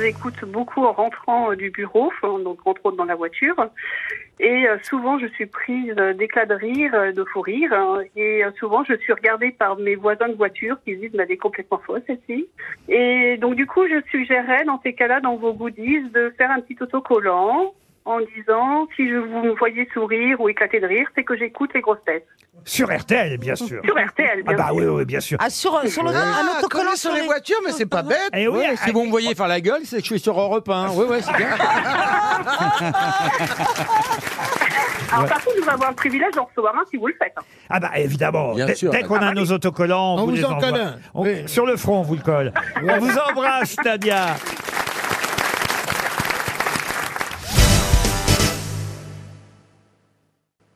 écoute beaucoup en rentrant euh, du bureau, donc entre autres dans la voiture. Et euh, souvent, je suis prise euh, d'éclats de rire, de fou rire. hein. et souvent, je suis regardée par mes voisins de voiture qui se disent, mais elle est complètement fausse, celle-ci. Et donc, du coup, je suggérerais, dans ces cas-là, dans vos goodies, de faire un petit autocollant en disant, si je vous me voyez sourire ou éclater de rire, c'est que j'écoute les grosses têtes. Sur RTL, bien sûr. Sur RTL, Ah bien bah sûr. oui, oui, bien sûr. Ah, sur, sur le, Ah, un autocollant sur les les- voitures, mais c'est pas bête. Et oui, Ouais, ah, si vous me voyez faire la gueule, c'est que je suis sur Europe 1. Oui, ouais, c'est bien. Alors, par contre, allez avoir le privilège d'en recevoir un si vous le faites. hein. ah bah évidemment. Bien Dès, sûr. dès qu'on a nos autocollants, on, On vous vous les en envoie. colle un. On- Oui. Sur le front, on vous le colle. On vous embrasse, Nadia.